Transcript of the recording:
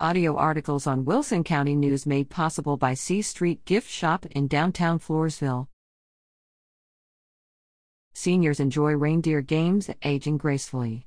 Audio articles on Wilson County News made possible by C Street Gift Shop in downtown Floresville. Seniors enjoy reindeer games, aging gracefully.